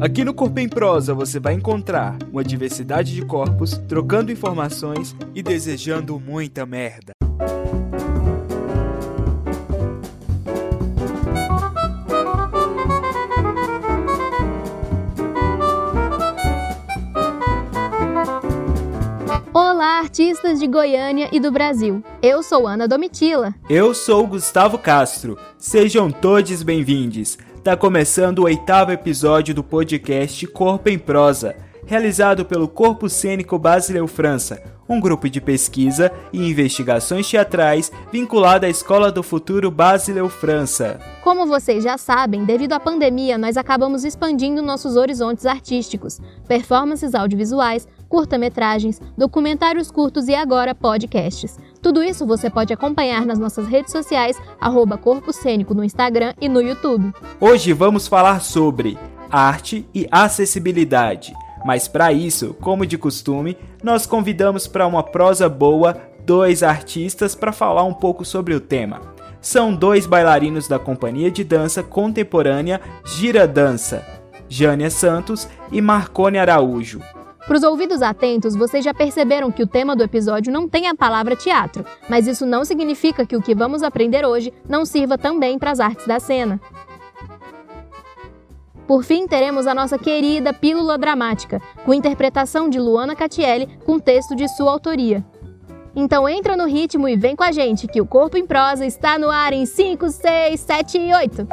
Aqui no Corpo em Prosa você vai encontrar uma diversidade de corpos, trocando informações e desejando muita merda. Artistas de Goiânia e do Brasil. Eu sou Ana Domitila. Eu sou Gustavo Castro. Sejam todos bem-vindos. Tá começando o oitavo episódio do podcast Corpo em Prosa, realizado pelo Corpo Cênico Basileu França, um grupo de pesquisa e investigações teatrais vinculado à Escola do Futuro Basileu França. Como vocês já sabem, devido à pandemia, nós acabamos expandindo nossos horizontes artísticos, performances audiovisuais, curta-metragens, documentários curtos e agora podcasts. Tudo isso você pode acompanhar nas nossas redes sociais, arroba Corpo Cênico no Instagram e no YouTube. Hoje vamos falar sobre arte e acessibilidade. Mas para isso, como de costume, nós convidamos para uma prosa boa dois artistas para falar um pouco sobre o tema. São dois bailarinos da companhia de dança contemporânea Gira Dança, Jânia Santos e Marcone Araújo. Para os ouvidos atentos, vocês já perceberam que o tema do episódio não tem a palavra teatro, mas isso não significa que o que vamos aprender hoje não sirva também para as artes da cena. Por fim, teremos a nossa querida Pílula Dramática, com interpretação de Luana Catielli, com texto de sua autoria. Então entra no ritmo e vem com a gente, que o Corpo em Prosa está no ar em 5, 6, 7 e 8.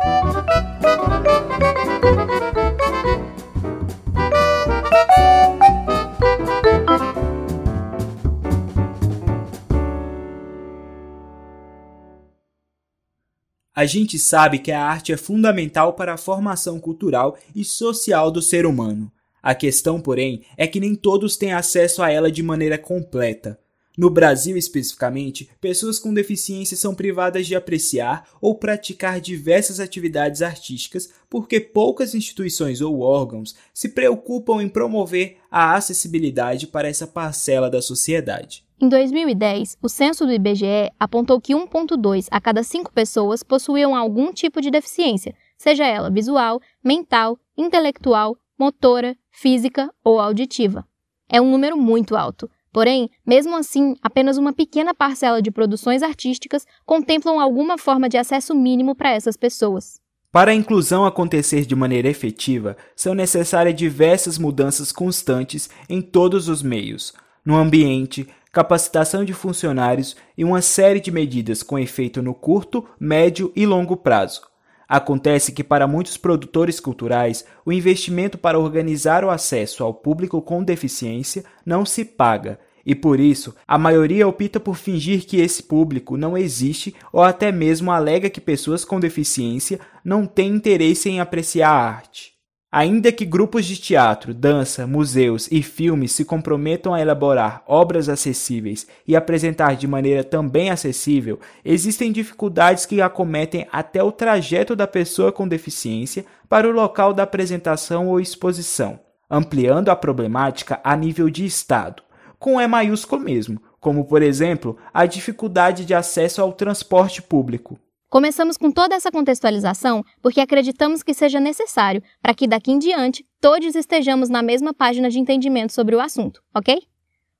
A gente sabe que a arte é fundamental para a formação cultural e social do ser humano. A questão, porém, é que nem todos têm acesso a ela de maneira completa. No Brasil, especificamente, pessoas com deficiência são privadas de apreciar ou praticar diversas atividades artísticas porque poucas instituições ou órgãos se preocupam em promover a acessibilidade para essa parcela da sociedade. Em 2010, o censo do IBGE apontou que 1,2 a cada 5 pessoas possuíam algum tipo de deficiência, seja ela visual, mental, intelectual, motora, física ou auditiva. É um número muito alto. Porém, mesmo assim, apenas uma pequena parcela de produções artísticas contemplam alguma forma de acesso mínimo para essas pessoas. Para a inclusão acontecer de maneira efetiva, são necessárias diversas mudanças constantes em todos os meios, no ambiente, capacitação de funcionários e uma série de medidas com efeito no curto, médio e longo prazo. Acontece que, para muitos produtores culturais, o investimento para organizar o acesso ao público com deficiência não se paga, e por isso a maioria opta por fingir que esse público não existe ou até mesmo alega que pessoas com deficiência não têm interesse em apreciar a arte. Ainda que grupos de teatro, dança, museus e filmes se comprometam a elaborar obras acessíveis e apresentar de maneira também acessível, existem dificuldades que acometem até o trajeto da pessoa com deficiência para o local da apresentação ou exposição, ampliando a problemática a nível de Estado, com E maiúsculo mesmo, como por exemplo a dificuldade de acesso ao transporte público. Começamos com toda essa contextualização porque acreditamos que seja necessário para que daqui em diante todos estejamos na mesma página de entendimento sobre o assunto, ok?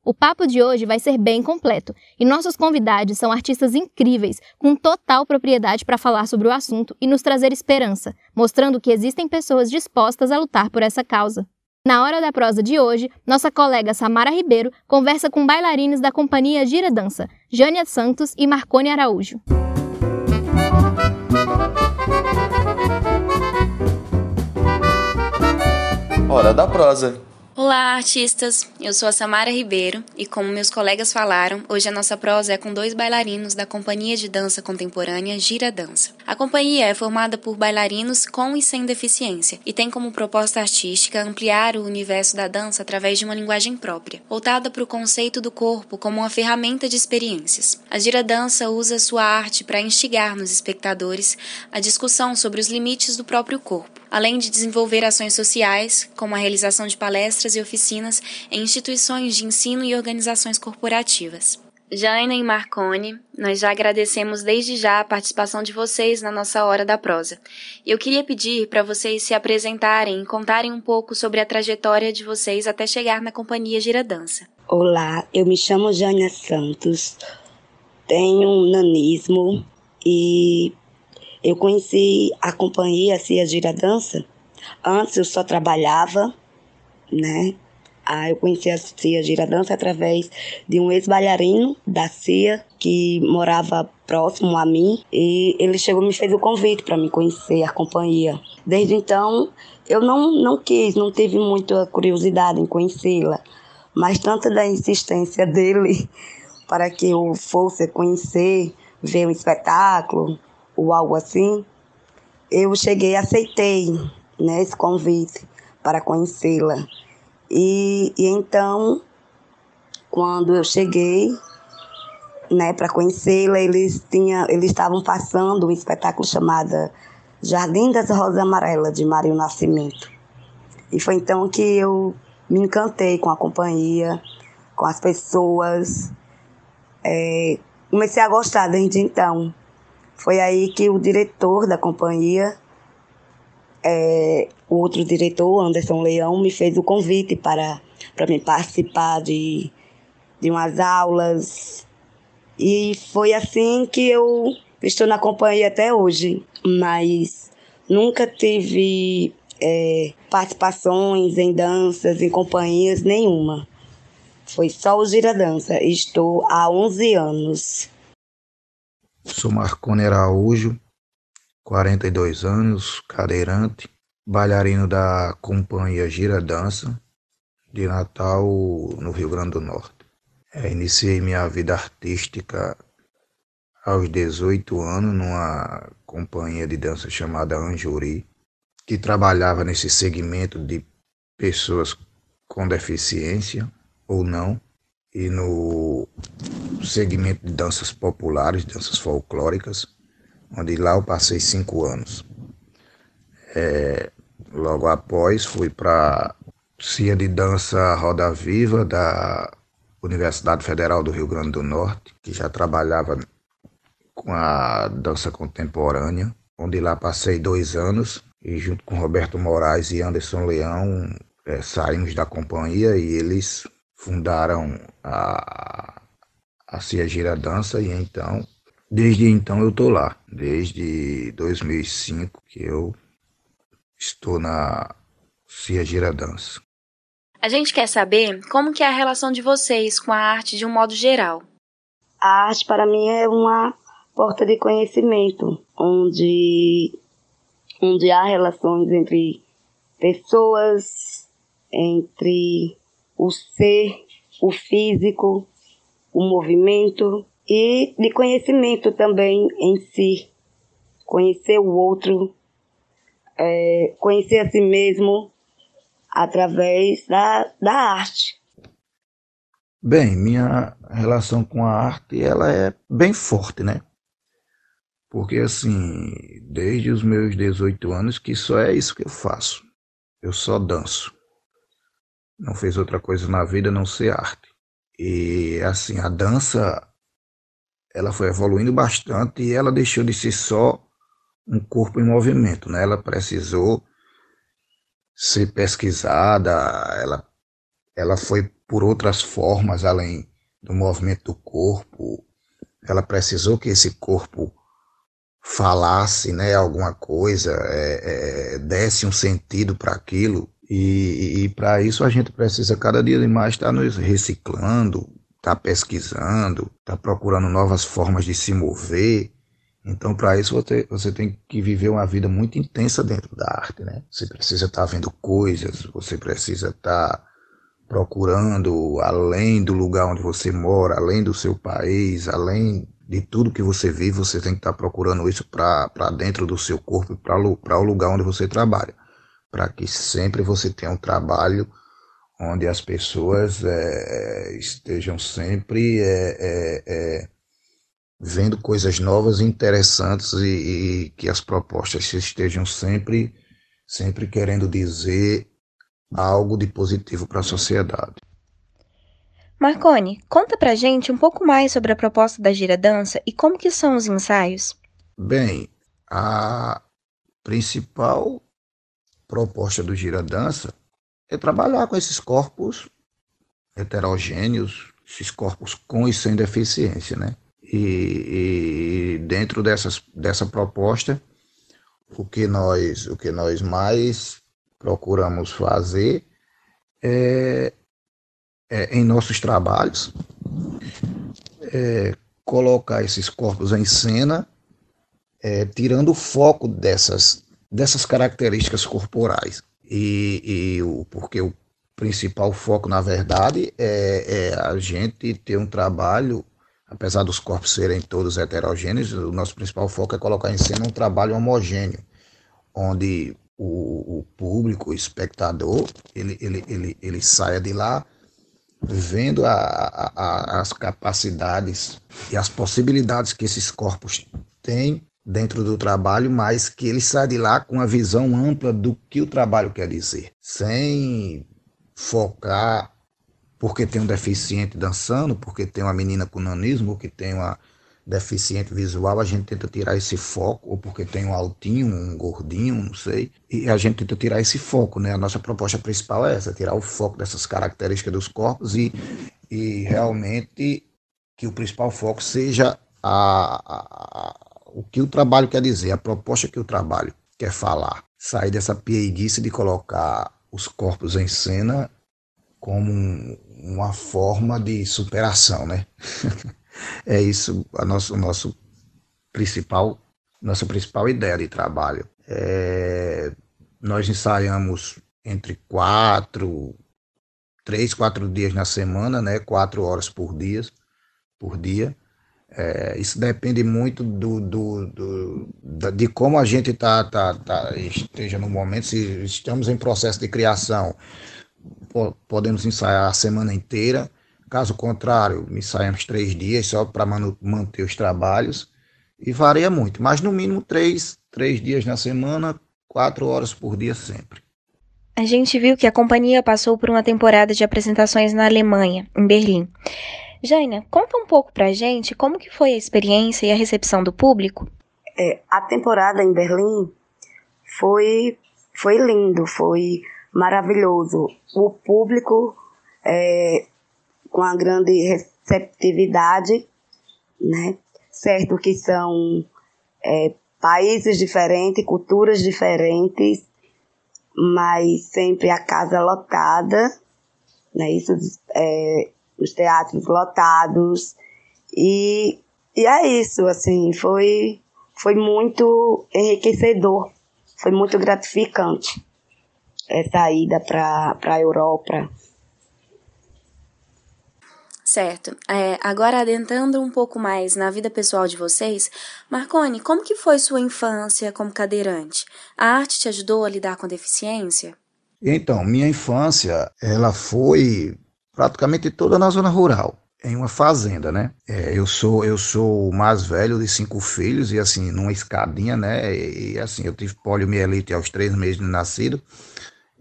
O papo de hoje vai ser bem completo e nossos convidados são artistas incríveis, com total propriedade para falar sobre o assunto e nos trazer esperança, mostrando que existem pessoas dispostas a lutar por essa causa. Na hora da prosa de hoje, nossa colega Samara Ribeiro conversa com bailarinos da companhia Gira Dança, Jânia Santos e Marcone Araújo. Hora da prosa. Olá, artistas! Eu sou a Samara Ribeiro e, como meus colegas falaram, hoje a nossa prosa é com dois bailarinos da Companhia de Dança Contemporânea Gira Dança. A companhia é formada por bailarinos com e sem deficiência e tem como proposta artística ampliar o universo da dança através de uma linguagem própria, voltada para o conceito do corpo como uma ferramenta de experiências. A Gira Dança usa sua arte para instigar nos espectadores a discussão sobre os limites do próprio corpo além de desenvolver ações sociais, como a realização de palestras e oficinas em instituições de ensino e organizações corporativas. Jaina e Marcone, nós já agradecemos desde já a participação de vocês na nossa Hora da Prosa. Eu queria pedir para vocês se apresentarem e contarem um pouco sobre a trajetória de vocês até chegar na Companhia Giradança. Olá, eu me chamo Jaina Santos, tenho nanismo e eu conheci a Companhia Cia Giradança. Antes eu só trabalhava, né? Ah, eu conheci a Cia Giradança através de um ex-bailarino da Cia que morava próximo a mim e ele chegou me fez o convite para me conhecer a companhia. Desde então, eu não, não quis, não tive muita curiosidade em conhecê-la, mas tanta da insistência dele para que eu fosse conhecer, ver um espetáculo ou algo assim, eu cheguei aceitei né, esse convite para conhecê-la. E, e então, quando eu cheguei, né, para conhecê-la, eles tinha, eles estavam passando um espetáculo chamado Jardim das Rosas Amarelas de Mário Nascimento. E foi então que eu me encantei com a companhia, com as pessoas. É, comecei a gostar desde então. Foi aí que o diretor da companhia é, o outro diretor, Anderson Leão, me fez o convite para, para me participar de, de umas aulas. E foi assim que eu estou na companhia até hoje. Mas nunca tive é, participações em danças, em companhias nenhuma. Foi só o Giradança. Estou há 11 anos. Sou Marcone Araújo, 42 anos, cadeirante, bailarino da companhia Gira Dança, de Natal, no Rio Grande do Norte. É, iniciei minha vida artística aos 18 anos numa companhia de dança chamada Anjuri, que trabalhava nesse segmento de pessoas com deficiência ou não, e no segmento de danças populares, danças folclóricas onde lá eu passei cinco anos. É, logo após fui para CIA de Dança Roda Viva da Universidade Federal do Rio Grande do Norte, que já trabalhava com a dança contemporânea, onde lá passei dois anos e junto com Roberto Moraes e Anderson Leão é, saímos da companhia e eles fundaram a, a Cia Gira Dança e então Desde então eu tô lá, desde 2005 que eu estou na Cia Gira Dança. A gente quer saber como que é a relação de vocês com a arte de um modo geral. A arte para mim é uma porta de conhecimento, onde, onde há relações entre pessoas, entre o ser, o físico, o movimento e de conhecimento também em si. Conhecer o outro, é, conhecer a si mesmo através da, da arte. Bem, minha relação com a arte ela é bem forte, né? Porque assim, desde os meus 18 anos que só é isso que eu faço. Eu só danço. Não fiz outra coisa na vida não ser arte. E assim, a dança ela foi evoluindo bastante e ela deixou de ser só um corpo em movimento, né? Ela precisou ser pesquisada, ela, ela foi por outras formas além do movimento do corpo. Ela precisou que esse corpo falasse, né, alguma coisa, é, é, desse um sentido para aquilo. E, e para isso a gente precisa cada dia mais estar nos reciclando, está pesquisando, está procurando novas formas de se mover. Então, para isso, você, tem que viver uma vida muito intensa dentro da arte, né? Você precisa estar tá vendo coisas, você precisa estar tá procurando além do lugar onde você mora, além do seu país, além de tudo que você vive, você tem que estar tá procurando isso para dentro do seu corpo, para o lugar onde você trabalha, para que sempre você tenha um trabalho onde as pessoas é, estejam sempre é, é, é, vendo coisas novas e interessantes e, e, que as propostas estejam sempre, sempre querendo dizer algo de positivo para a sociedade. Marcone, conta pra gente um pouco mais sobre a proposta da Gira Dança e como que são os ensaios. Bem, a principal proposta do Gira Dança é trabalhar com esses corpos heterogêneos, esses corpos com e sem deficiência, né? E, e, dentro dessas, dessa proposta, o que nós, o que nós mais procuramos fazer é, é em nossos trabalhos é, colocar esses corpos em cena, é, tirando o foco dessas, dessas características corporais. E, o, porque o principal foco, na verdade, é, é a gente ter um trabalho apesar dos corpos serem todos heterogêneos, o nosso principal foco é colocar em cena um trabalho homogêneo, onde o, o público, o espectador, ele, ele, ele, ele saia de lá vendo a, a, as capacidades e as possibilidades que esses corpos têm dentro do trabalho, mas que ele saia de lá com uma visão ampla do que o trabalho quer dizer, sem focar porque tem um deficiente dançando, porque tem uma menina com nanismo, porque tem uma deficiente visual, a gente tenta tirar esse foco, ou porque tem um altinho, um gordinho, não sei, e a gente tenta tirar esse foco, né? A nossa proposta principal é essa, tirar o foco dessas características dos corpos e, e realmente que o principal foco seja a, a, a, o que o trabalho quer dizer, a proposta que o trabalho quer falar. Sair dessa piedice de colocar os corpos em cena como um, uma forma de superação, né? é isso a nosso, o nosso principal, nossa principal ideia de trabalho. É, nós ensaiamos entre quatro, três, quatro dias na semana, né? Quatro horas por dia, por dia. É, isso depende muito do, do, do, de como a gente tá, tá, tá, esteja no momento, se estamos em processo de criação podemos ensaiar a semana inteira. Caso contrário, ensaiamos três dias só para manter os trabalhos. E varia muito, mas no mínimo três, três dias na semana, quatro horas por dia sempre. A gente viu que a companhia passou por uma temporada de apresentações na Alemanha, em Berlim. Jaina, conta um pouco pra gente como que foi a experiência e a recepção do público. É, a temporada em Berlim foi, foi lindo, foi maravilhoso. O público é, com a grande receptividade, né? Certo que são é, países diferentes, culturas diferentes, mas sempre a casa lotada, né? Isso, é, os teatros lotados e, e é isso, assim, foi, foi muito enriquecedor, foi muito gratificante essa ida para a Europa. Certo. É, agora adentrando um pouco mais na vida pessoal de vocês, Marcone, como que foi sua infância como cadeirante? A arte te ajudou a lidar com a deficiência? Então, minha infância, ela foi praticamente toda na zona rural, em uma fazenda, né? É, eu sou eu sou o mais velho de cinco filhos e assim numa escadinha, né? E, e assim eu tive poliomielite aos três meses de nascido.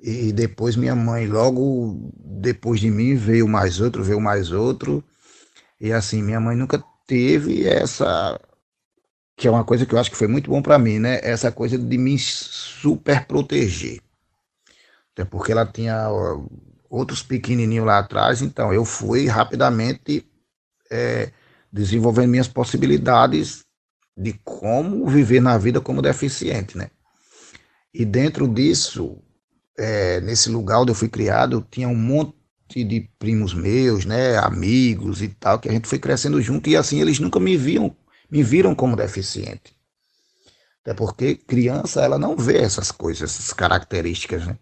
E depois minha mãe, logo depois de mim, veio mais outro, veio mais outro. E assim, minha mãe nunca teve essa. Que é uma coisa que eu acho que foi muito bom para mim, né? Essa coisa de me super proteger. Até porque ela tinha outros pequenininhos lá atrás, então eu fui rapidamente é, desenvolvendo minhas possibilidades de como viver na vida como deficiente, né? E dentro disso, é, nesse lugar onde eu fui criado, tinha um monte de primos meus, né, amigos e tal, que a gente foi crescendo junto e assim eles nunca me viam, me viram como deficiente. Até porque criança, ela não vê essas coisas, essas características, né?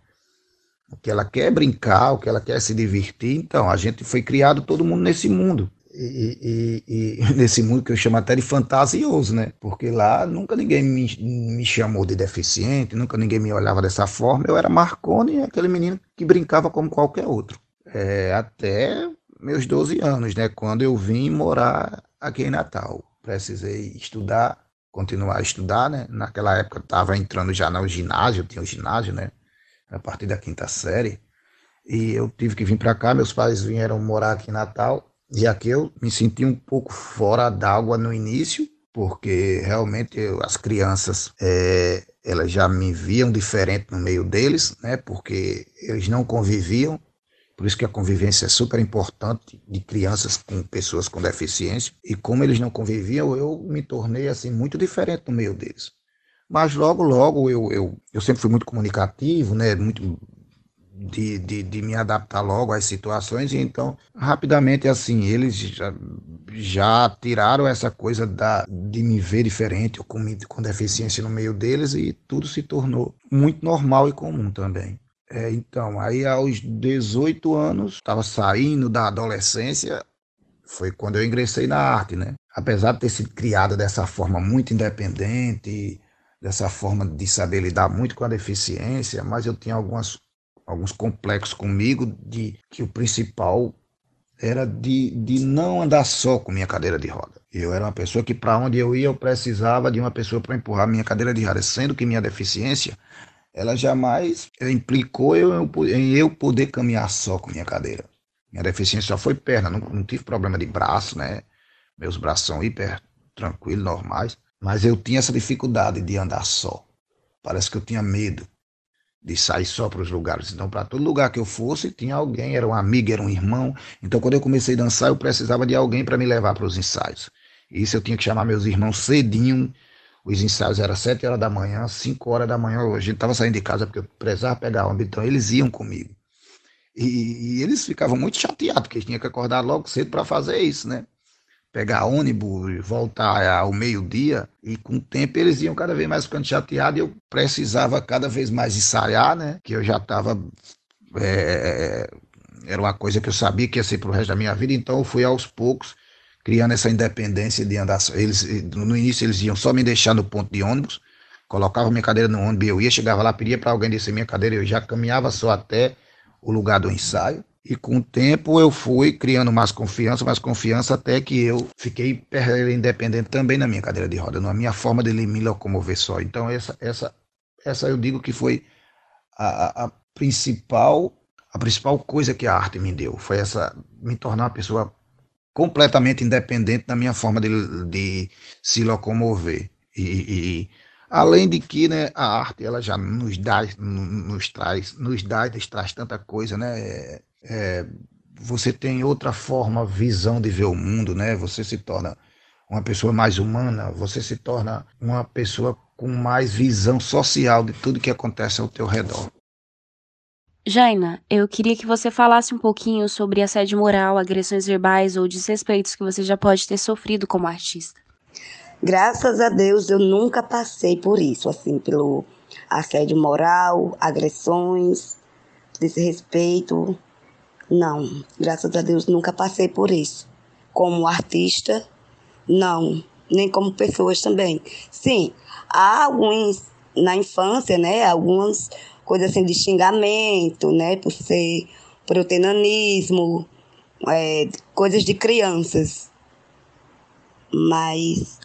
O que ela quer brincar, o que ela quer se divertir. Então, a gente foi criado todo mundo nesse mundo e, e, e, nesse mundo que eu chamo até de fantasioso, né? Porque lá nunca ninguém me, me chamou de deficiente, nunca ninguém me olhava dessa forma. Eu era Marconi, aquele menino que brincava como qualquer outro. É, até meus 12 anos, né? Quando eu vim morar aqui em Natal. Precisei estudar, continuar a estudar, né? Naquela época eu estava entrando já no ginásio, tinha o ginásio, né? A partir da quinta série. e eu tive que vir para cá. Meus pais vieram morar aqui em Natal e aqui eu me senti um pouco fora d'água no início, porque realmente eu, as crianças é, elas já me viam diferente no meio deles, né? Porque eles não conviviam. Por isso que a convivência é super importante de crianças com pessoas com deficiência. E como eles não conviviam, eu me tornei assim muito diferente no meio deles. Mas logo, logo eu, eu, eu sempre fui muito comunicativo, né? Muito de, de, de, me adaptar logo às situações, e então, rapidamente, assim, eles já, já tiraram essa coisa da, de me ver diferente, ou com, com deficiência no meio deles, e tudo se tornou muito normal e comum também. É, então, aí aos 18 anos, estava saindo da adolescência, foi quando eu ingressei na arte, né? Apesar de ter sido criada dessa forma muito independente, dessa forma de saber lidar muito com a deficiência, mas eu tinha algumas alguns complexos comigo de que o principal era de, de não andar só com minha cadeira de roda. Eu era uma pessoa que para onde eu ia eu precisava de uma pessoa para empurrar minha cadeira de roda, sendo que minha deficiência ela jamais implicou eu, em eu poder caminhar só com minha cadeira. Minha deficiência só foi perna, não, não tive problema de braço, né? Meus braços são hiper tranquilos, normais, mas eu tinha essa dificuldade de andar só. Parece que eu tinha medo de sair só para os lugares. Então, para todo lugar que eu fosse, tinha alguém, era um amigo, era um irmão. Então, quando eu comecei a dançar, eu precisava de alguém para me levar para os ensaios. Isso eu tinha que chamar meus irmãos cedinho. Os ensaios eram sete horas da manhã, cinco horas da manhã. A gente estava saindo de casa porque eu precisava pegar onda, então eles iam comigo. E, e eles ficavam muito chateados, porque eles tinham que acordar logo cedo para fazer isso, né? Pegar ônibus, voltar ao meio-dia, e com o tempo eles iam cada vez mais ficando chateados e eu precisava cada vez mais ensaiar, né? Que eu já estava. É, era uma coisa que eu sabia que ia ser para o resto da minha vida, então eu fui aos poucos criando essa independência de andar. Eles, no início eles iam só me deixar no ponto de ônibus, colocava minha cadeira no ônibus, eu ia, chegava lá, pedia para alguém descer minha cadeira, eu já caminhava só até o lugar do ensaio. E com o tempo eu fui criando mais confiança, mais confiança, até que eu fiquei independente também na minha cadeira de roda, na minha forma de me locomover só. Então essa, essa, essa eu digo que foi a, a principal, a principal coisa que a arte me deu, foi essa me tornar uma pessoa completamente independente da minha forma de, de se locomover. E, e, além de que né, a arte ela já nos dá, nos traz, nos dá, nos traz tanta coisa, né? É, você tem outra forma, visão de ver o mundo, né? Você se torna uma pessoa mais humana, você se torna uma pessoa com mais visão social de tudo que acontece ao teu redor. Jaina, eu queria que você falasse um pouquinho sobre assédio moral, agressões verbais ou desrespeitos que você já pode ter sofrido como artista. Graças a Deus eu nunca passei por isso, assim, pelo assédio moral, agressões, desrespeito. Não, graças a Deus nunca passei por isso. Como artista, não, nem como pessoas também. Sim, há alguns na infância, né, algumas coisas assim de xingamento, né, por ser por eu ter nanismo, é, coisas de crianças. Mas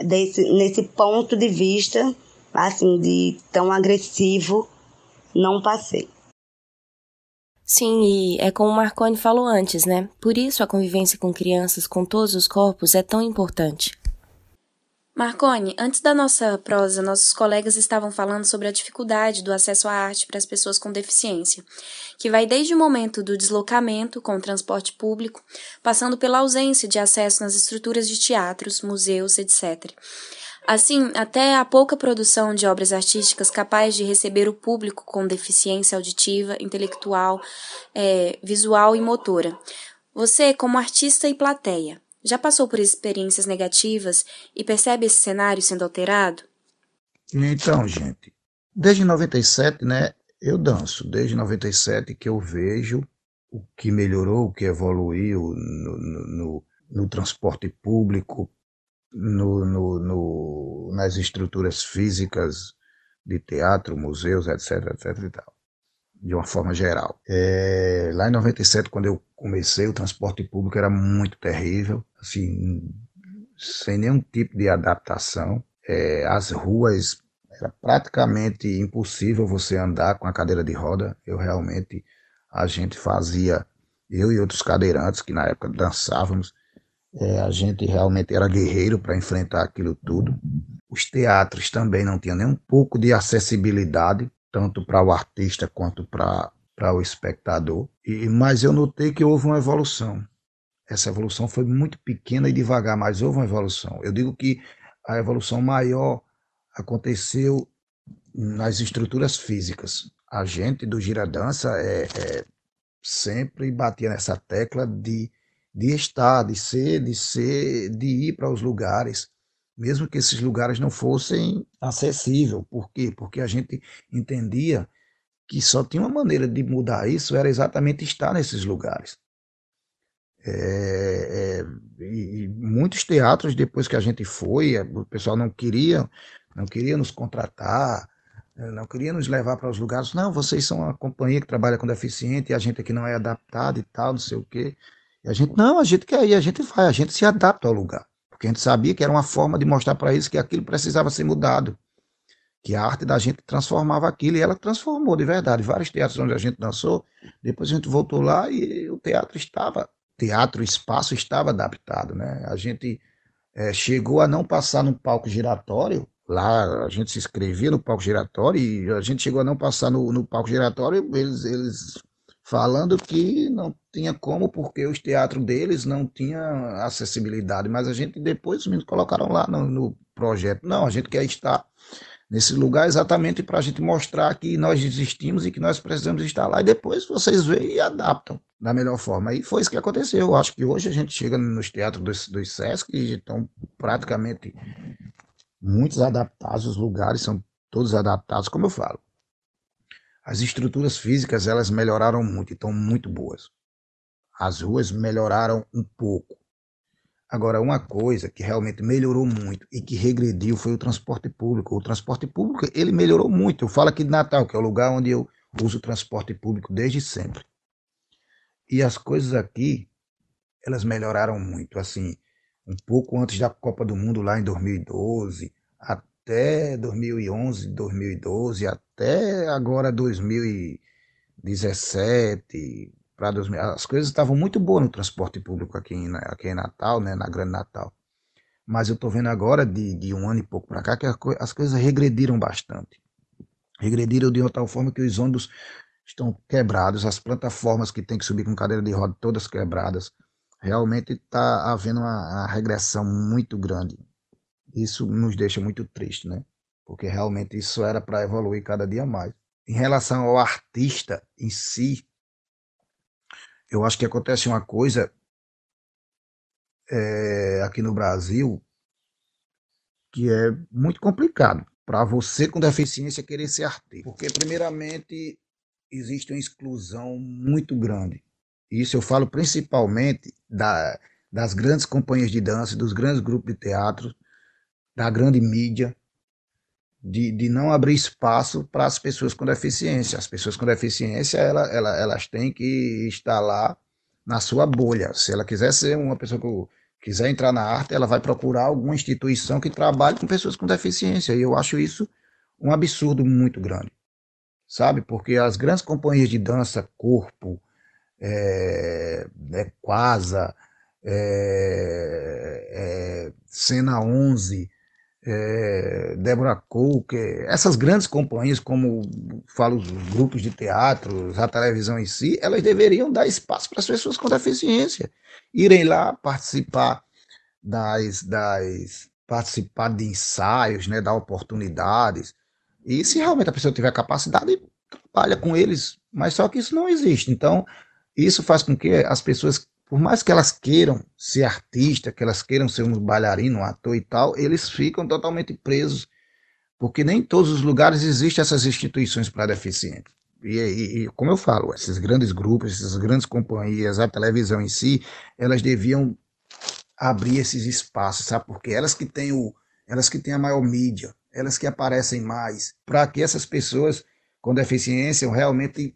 desse, nesse ponto de vista, assim, de tão agressivo, não passei. Sim, e é como Marconi falou antes, né? Por isso a convivência com crianças com todos os corpos é tão importante. Marconi, antes da nossa prosa, nossos colegas estavam falando sobre a dificuldade do acesso à arte para as pessoas com deficiência, que vai desde o momento do deslocamento com o transporte público, passando pela ausência de acesso nas estruturas de teatros, museus, etc. Assim, até a pouca produção de obras artísticas capazes de receber o público com deficiência auditiva, intelectual, é, visual e motora. Você, como artista e plateia, já passou por experiências negativas e percebe esse cenário sendo alterado? Então, gente, desde 97, né, eu danço. Desde 97 que eu vejo o que melhorou, o que evoluiu no, no, no, no transporte público, no, no, no, nas estruturas físicas de teatro, museus, etc, etc e tal, de uma forma geral. É, lá em 97, quando eu comecei, o transporte público era muito terrível, assim, sem nenhum tipo de adaptação. É, as ruas era praticamente impossível você andar com a cadeira de roda. Eu realmente a gente fazia, eu e outros cadeirantes que na época dançávamos, é, a gente realmente era guerreiro para enfrentar aquilo tudo. Os teatros também não tinham nem um pouco de acessibilidade, tanto para o artista quanto para o espectador. E, mas eu notei que houve uma evolução. Essa evolução foi muito pequena e devagar, mas houve uma evolução. Eu digo que a evolução maior aconteceu nas estruturas físicas. A gente do Gira Dança é, é, sempre batia nessa tecla de, de estar, de ser, de ser, de ir para os lugares, mesmo que esses lugares não fossem acessíveis. Por quê? Porque a gente entendia que só tinha uma maneira de mudar isso, era exatamente estar nesses lugares. É, é, e, muitos teatros, depois que a gente foi, o pessoal não queria, não queria nos contratar, eh, não queria nos levar para os lugares. Não, vocês são uma companhia que trabalha com deficiente e a gente aqui não é adaptado e tal, não sei o quê. E a gente, não, a gente quer ir, a gente vai, a gente se adapta ao lugar. Porque a gente sabia que era uma forma de mostrar para eles que aquilo precisava ser mudado. Que a arte da gente transformava aquilo e ela transformou de verdade. Vários teatros onde a gente dançou, depois a gente voltou lá e o teatro estava, teatro, o espaço estava adaptado, né? A gente é, chegou a não passar no palco giratório Lá a gente se inscrevia no palco giratório e a gente chegou a não passar no, no palco giratório, eles, eles falando que não tinha como, porque os teatros deles não tinham acessibilidade. Mas a gente depois meninos colocaram lá no, no projeto. Não, a gente quer estar nesse lugar exatamente para a gente mostrar que nós existimos e que nós precisamos estar lá. E depois vocês veem e adaptam da melhor forma. E foi isso que aconteceu. Eu acho que hoje a gente chega nos teatros dos, dos Sesc e estão praticamente muitos adaptados, os lugares são todos adaptados, como eu falo. As estruturas físicas, elas melhoraram muito estão muito boas. As ruas melhoraram um pouco. Agora, uma coisa que realmente melhorou muito e que regrediu foi o transporte público. O transporte público, ele melhorou muito. Eu falo aqui de Natal, que é o lugar onde eu uso o transporte público desde sempre. E as coisas aqui, elas melhoraram muito. Assim, um pouco antes da Copa do Mundo lá em 2012, até 2011, 2012, até agora 2017, para 2000, as coisas estavam muito boas no transporte público aqui em, aqui em Natal, né, na Grande Natal. Mas eu estou vendo agora, de, de um ano e pouco para cá, que as coisas regrediram bastante. Regrediram de uma tal forma que os ônibus estão quebrados, as plataformas que tem que subir com cadeira de roda todas quebradas, realmente está havendo uma, uma, regressão muito grande. Isso nos deixa muito triste, né? Porque realmente isso era para evoluir cada dia mais. Em relação ao artista em si, eu acho que acontece uma coisa é, aqui no Brasil que é muito complicado para você com deficiência querer ser artista. Porque, primeiramente, existe uma exclusão muito grande isso eu falo principalmente da, das grandes companhias de dança, dos grandes grupos de teatro, da grande mídia, de, de não abrir espaço para as pessoas com deficiência. As pessoas com deficiência, ela, ela, elas têm que estar lá na sua bolha. Se ela quiser ser uma pessoa que quiser entrar na arte, ela vai procurar alguma instituição que trabalhe com pessoas com deficiência. E eu acho isso um absurdo muito grande, sabe? Porque as grandes companhias de dança, corpo, é, é, Quasa, é, é, Cena 11, é, Débora Coker, essas grandes companhias, como falo, os grupos de teatro, a televisão em si, elas deveriam dar espaço para as pessoas com deficiência, irem lá participar das, das participar de ensaios, né, dar oportunidades. E se realmente a pessoa tiver capacidade, trabalha com eles, mas só que isso não existe. Então, isso faz com que as pessoas, por mais que elas queiram ser artista, que elas queiram ser um bailarino, um ator e tal, eles ficam totalmente presos, porque nem em todos os lugares existem essas instituições para deficientes. E, e, e, como eu falo, esses grandes grupos, essas grandes companhias, a televisão em si, elas deviam abrir esses espaços, sabe? Porque elas que têm o, elas que têm a maior mídia, elas que aparecem mais, para que essas pessoas com deficiência realmente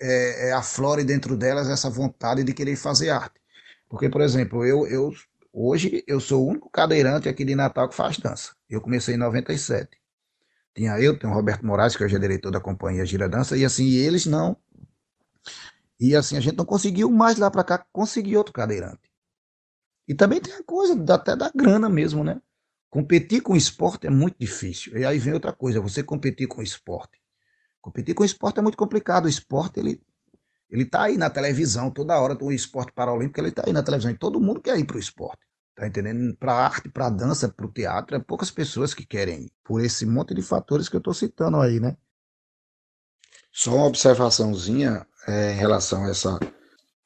é, é, aflore dentro delas essa vontade de querer fazer arte. Porque, por exemplo, eu, eu hoje eu sou o único cadeirante aqui de Natal que faz dança. Eu comecei em 97. Tinha eu, tem o Roberto Moraes, que hoje é diretor da companhia Gira Dança, e assim, eles não E assim, a gente não conseguiu mais lá para cá conseguir outro cadeirante. E também tem a coisa até da grana mesmo, né? Competir com esporte é muito difícil. E aí vem outra coisa, você competir com esporte. Competir com esporte é muito complicado. O esporte, ele, ele tá aí na televisão toda hora. O esporte paralímpico, ele tá aí na televisão. E todo mundo quer ir pro esporte. Tá entendendo? Para arte, para dança, para o teatro, é poucas pessoas que querem ir. Por esse monte de fatores que eu estou citando aí, né? Só uma observaçãozinha é, em relação a essa,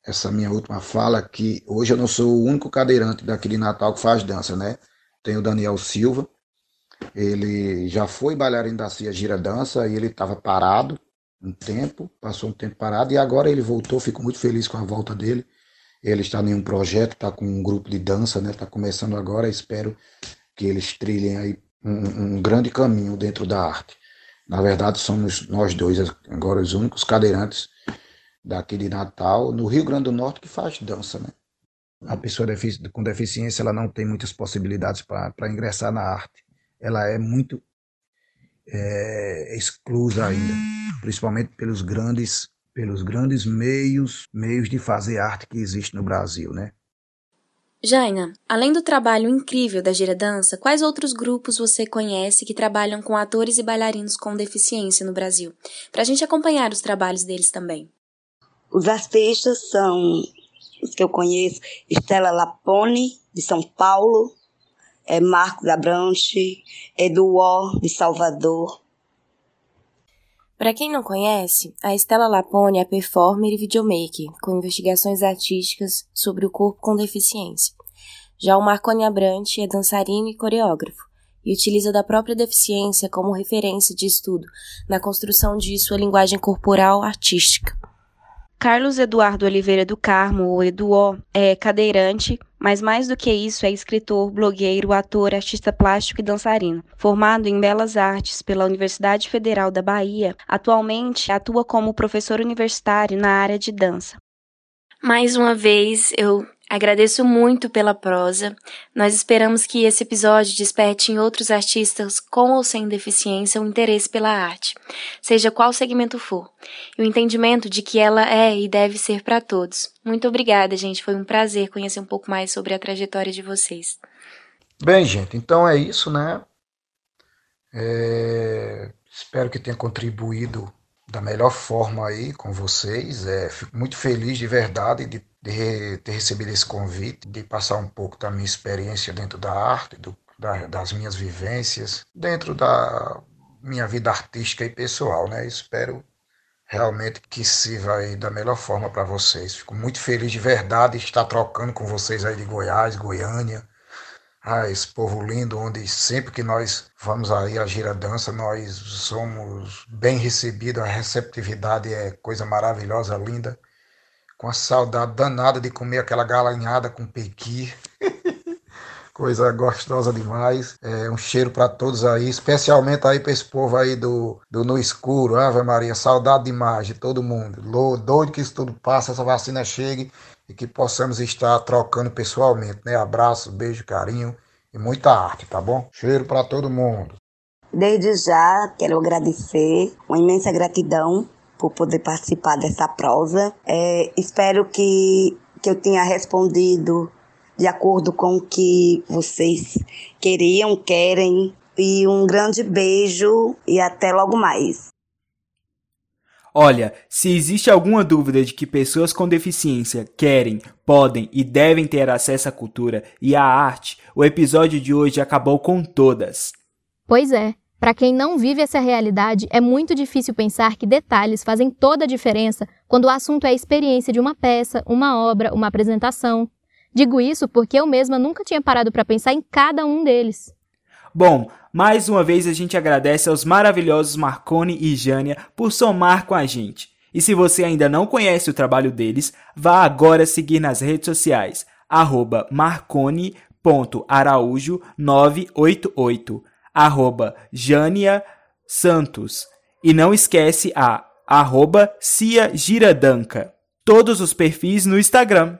essa minha última fala, que hoje eu não sou o único cadeirante daqui de Natal que faz dança, né? Tem o Daniel Silva, ele já foi bailarino da Cia Gira Dança e ele estava parado um tempo, passou um tempo parado e agora ele voltou, fico muito feliz com a volta dele. Ele está em um projeto, está com um grupo de dança, né? Está começando agora, espero que eles trilhem aí um, um grande caminho dentro da arte. Na verdade, somos nós dois agora os únicos cadeirantes daqui de Natal, no Rio Grande do Norte, que faz dança, né? A pessoa com deficiência ela não tem muitas possibilidades para ingressar na arte. Ela é muito é, exclusa ainda, principalmente pelos grandes, pelos grandes meios, meios de fazer arte que existe no Brasil, né? Jaina, além do trabalho incrível da Gira Dança, quais outros grupos você conhece que trabalham com atores e bailarinos com deficiência no Brasil? Para a gente acompanhar os trabalhos deles também. Os artistas são os que eu conheço: Estela Lapone, de São Paulo, é Marcos Abranche, Eduó, de Salvador. Para quem não conhece, a Estela Lapone é performer e videomaker, com investigações artísticas sobre o corpo com deficiência. Já o Marconi Abrantes é dançarino e coreógrafo, e utiliza da própria deficiência como referência de estudo na construção de sua linguagem corporal artística. Carlos Eduardo Oliveira do Carmo, ou Eduó, é cadeirante, mas mais do que isso é escritor, blogueiro, ator, artista plástico e dançarino. Formado em Belas Artes pela Universidade Federal da Bahia, atualmente atua como professor universitário na área de dança. Mais uma vez, eu Agradeço muito pela prosa. Nós esperamos que esse episódio desperte em outros artistas com ou sem deficiência o interesse pela arte, seja qual segmento for, e o entendimento de que ela é e deve ser para todos. Muito obrigada, gente. Foi um prazer conhecer um pouco mais sobre a trajetória de vocês. Bem, gente, então é isso, né? É... Espero que tenha contribuído da melhor forma aí com vocês. É, fico muito feliz de verdade de, de ter recebido esse convite, de passar um pouco da minha experiência dentro da arte, do, da, das minhas vivências, dentro da minha vida artística e pessoal, né? Espero realmente que sirva aí da melhor forma para vocês. Fico muito feliz de verdade de estar trocando com vocês aí de Goiás, Goiânia, ah, esse povo lindo, onde sempre que nós vamos aí à gira dança, nós somos bem recebidos, a receptividade é coisa maravilhosa, linda, com a saudade danada de comer aquela galinhada com pequi, coisa gostosa demais. É, um cheiro para todos aí, especialmente aí para esse povo aí do, do No Escuro, Ave Maria, saudade demais de todo mundo. Doido que isso tudo passa, essa vacina chegue e que possamos estar trocando pessoalmente, né? Abraço, beijo, carinho e muita arte, tá bom? Cheiro para todo mundo. Desde já quero agradecer, uma imensa gratidão por poder participar dessa prosa. É, espero que, que eu tenha respondido de acordo com o que vocês queriam, querem. E um grande beijo e até logo mais. Olha, se existe alguma dúvida de que pessoas com deficiência querem, podem e devem ter acesso à cultura e à arte, o episódio de hoje acabou com todas. Pois é. Para quem não vive essa realidade, é muito difícil pensar que detalhes fazem toda a diferença quando o assunto é a experiência de uma peça, uma obra, uma apresentação. Digo isso porque eu mesma nunca tinha parado para pensar em cada um deles. Bom, mais uma vez a gente agradece aos maravilhosos Marconi e Jânia por somar com a gente. E se você ainda não conhece o trabalho deles, vá agora seguir nas redes sociais, arroba marconi.araújo988, arroba Jânia Santos. E não esquece a arroba Cia Giradanca. Todos os perfis no Instagram.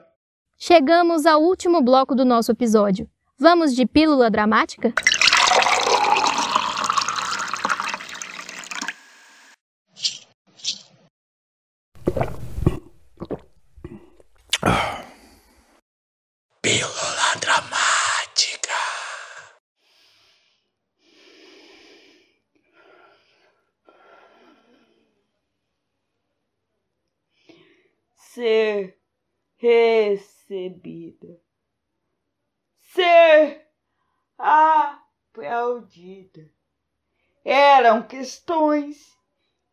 Chegamos ao último bloco do nosso episódio. Vamos de pílula dramática? Ser recebida, ser aplaudida. Eram questões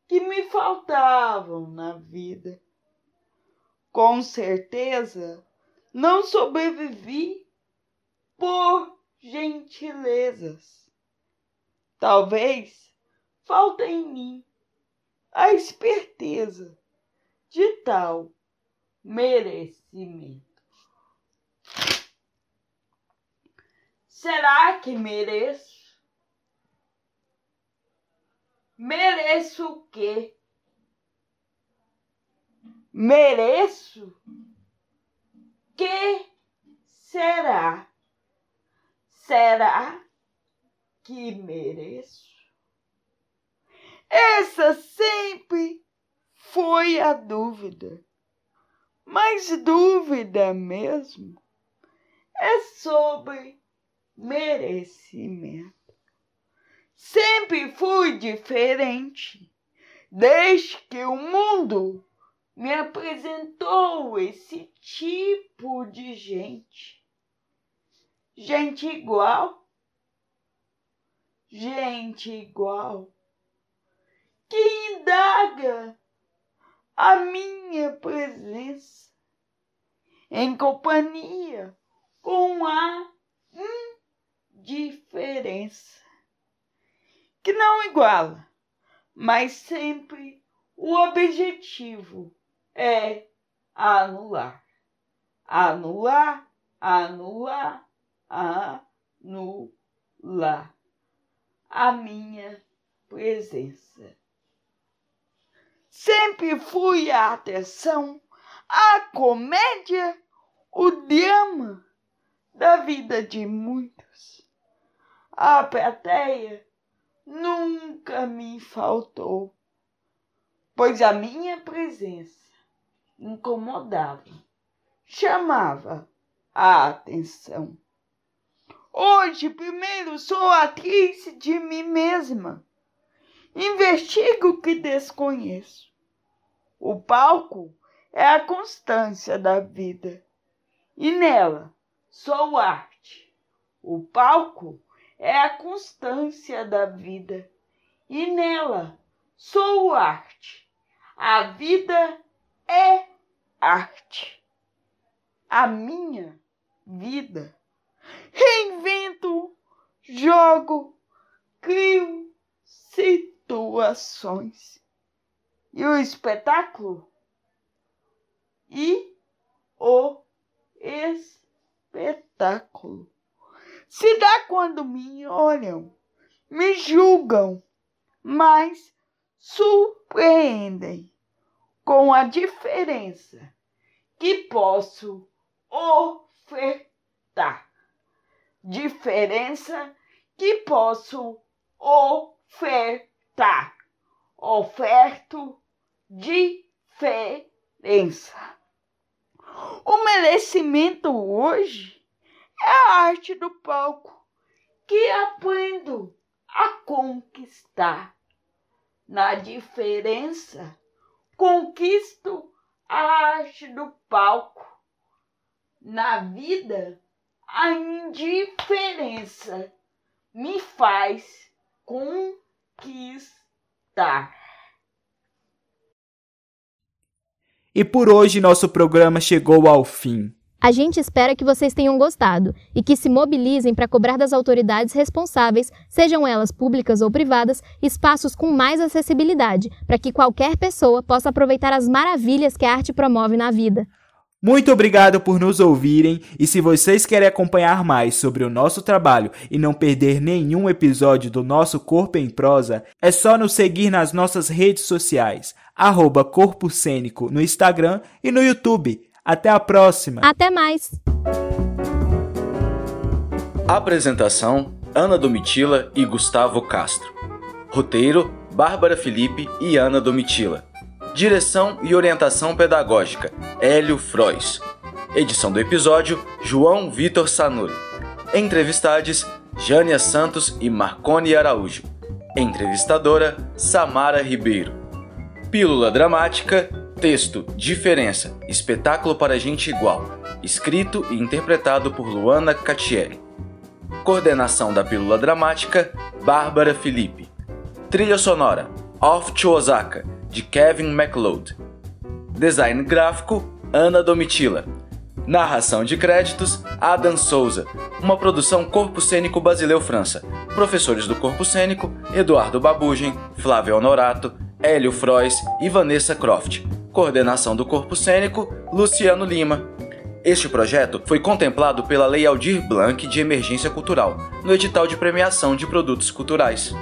que me faltavam na vida. Com certeza, não sobrevivi por gentilezas. Talvez falta em mim a esperteza de tal merecimento. Será que mereço? Mereço o quê? Mereço? Que será? Será que mereço? Essa sempre foi a dúvida. Mas dúvida mesmo é sobre merecimento. Sempre fui diferente desde que o mundo me apresentou esse tipo de gente. Gente igual. Gente igual. Que indaga a minha presença em companhia com a indiferença que não iguala, mas sempre o objetivo é anular. Anular, anular, anular a minha presença. Sempre fui a atenção, a comédia, o drama da vida de muitos. A plateia nunca me faltou, pois a minha presença incomodava, chamava a atenção. Hoje, primeiro, sou atriz de mim mesma Investigo o que desconheço. O palco é a constância da vida e nela sou arte. O palco é a constância da vida e nela sou arte. A vida é arte. A minha vida. Reinvento, jogo, crio, cito atuações. E o espetáculo? E o espetáculo. Se dá quando me olham, me julgam, mas surpreendem com a diferença que posso ofertar. Diferença que posso ofertar oferto diferença. O merecimento hoje é a arte do palco que aprendo a conquistar. Na diferença, conquisto a arte do palco. Na vida, a indiferença me faz com quis dar. E por hoje nosso programa chegou ao fim. A gente espera que vocês tenham gostado e que se mobilizem para cobrar das autoridades responsáveis, sejam elas públicas ou privadas, espaços com mais acessibilidade, para que qualquer pessoa possa aproveitar as maravilhas que a arte promove na vida. Muito obrigado por nos ouvirem e se vocês querem acompanhar mais sobre o nosso trabalho e não perder nenhum episódio do nosso Corpo em Prosa, é só nos seguir nas nossas redes sociais, arroba Corpo Cênico no Instagram e no YouTube. Até a próxima! Até mais! Apresentação: Ana Domitila e Gustavo Castro. Roteiro: Bárbara Felipe e Ana Domitila. Direção e orientação pedagógica: Hélio Frois. Edição do episódio: João Vitor Sanuri. Entrevistades: Jânia Santos e Marcone Araújo. Entrevistadora: Samara Ribeiro. Pílula dramática: Texto: Diferença. Espetáculo para gente igual. Escrito e interpretado por Luana Catieri. Coordenação da Pílula Dramática: Bárbara Felipe. Trilha sonora: Off to Osaka, de Kevin MacLeod. Design gráfico: Ana Domitila. Narração de créditos: Adam Souza. Uma produção Corpo Cênico Basileu França. Professores do Corpo Cênico: Eduardo Babugen, Flávio Honorato, Hélio Frois e Vanessa Croft. Coordenação do Corpo Cênico: Luciano Lima. Este projeto foi contemplado pela Lei Aldir Blanc de Emergência Cultural, no edital de premiação de produtos culturais.